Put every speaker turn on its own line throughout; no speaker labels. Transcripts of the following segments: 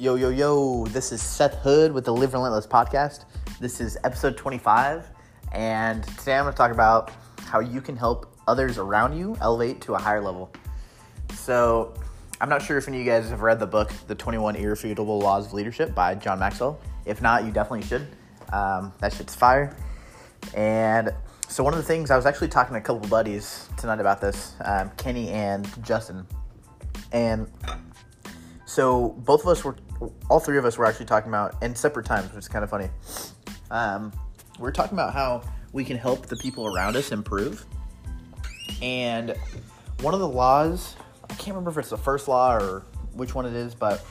Yo, yo, yo, this is Seth Hood with the Live Relentless podcast. This is episode 25, and today I'm going to talk about how you can help others around you elevate to a higher level. So, I'm not sure if any of you guys have read the book, The 21 Irrefutable Laws of Leadership by John Maxwell. If not, you definitely should. Um, that shit's fire. And so, one of the things I was actually talking to a couple buddies tonight about this, um, Kenny and Justin. And so both of us were, all three of us were actually talking about in separate times, which is kind of funny. Um, we are talking about how we can help the people around us improve. And one of the laws, I can't remember if it's the first law or which one it is, but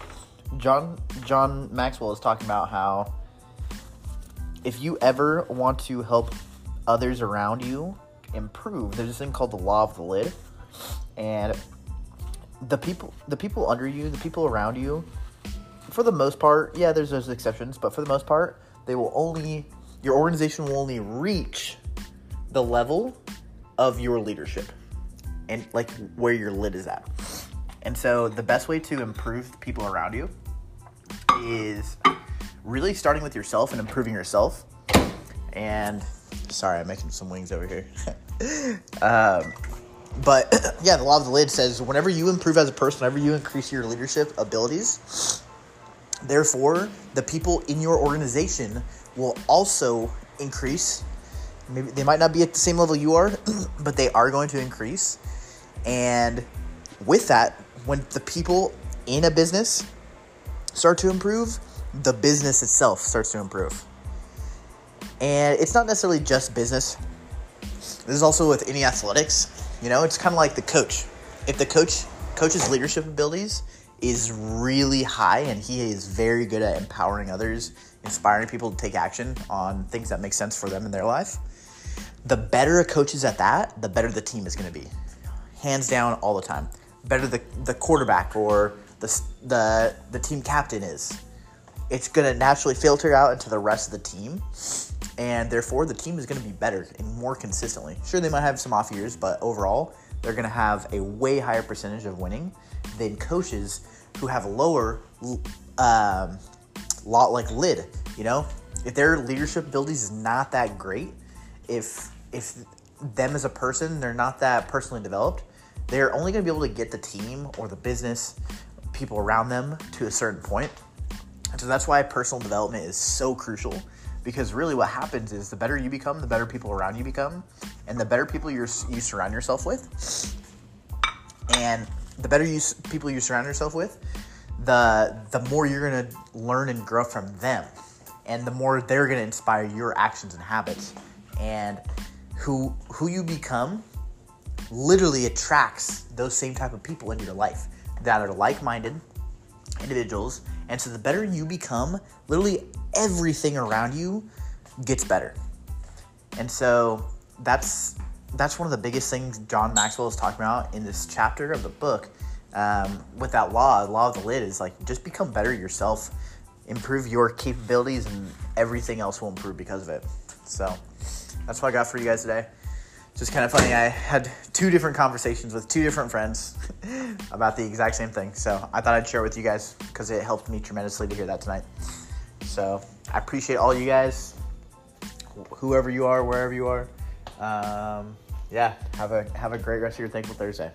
John John Maxwell is talking about how if you ever want to help others around you improve, there's this thing called the law of the lid. And the people the people under you, the people around you, for the most part, yeah, there's those exceptions, but for the most part, they will only your organization will only reach the level of your leadership and like where your lid is at. And so the best way to improve people around you is really starting with yourself and improving yourself. And sorry, I'm making some wings over here. um, but yeah, the law of the lid says whenever you improve as a person, whenever you increase your leadership abilities, therefore the people in your organization will also increase. Maybe they might not be at the same level you are, but they are going to increase. And with that, when the people in a business start to improve, the business itself starts to improve. And it's not necessarily just business. This is also with any athletics you know, it's kind of like the coach. If the coach coach's leadership abilities is really high and he is very good at empowering others, inspiring people to take action on things that make sense for them in their life, the better a coach is at that, the better the team is going to be. Hands down all the time. Better the, the quarterback or the, the, the team captain is. It's going to naturally filter out into the rest of the team and therefore the team is going to be better and more consistently. Sure, they might have some off years, but overall, they're going to have a way higher percentage of winning than coaches who have a lower um, lot like lid. You know, if their leadership abilities is not that great, if if them as a person they're not that personally developed, they're only going to be able to get the team or the business people around them to a certain point. And so that's why personal development is so crucial because really what happens is the better you become the better people around you become and the better people you you surround yourself with and the better you people you surround yourself with the the more you're to learn and grow from them and the more they're to inspire your actions and habits and who who you become literally attracts those same type of people into your life that are like-minded individuals and so the better you become literally everything around you gets better. And so that's that's one of the biggest things John Maxwell is talking about in this chapter of the book. Um, with that law, the law of the lid is like just become better yourself, improve your capabilities, and everything else will improve because of it. So that's what I got for you guys today. Just kind of funny. I had two different conversations with two different friends about the exact same thing. So I thought I'd share it with you guys because it helped me tremendously to hear that tonight. So I appreciate all you guys, whoever you are, wherever you are. Um, yeah, have a have a great rest of your Thankful Thursday.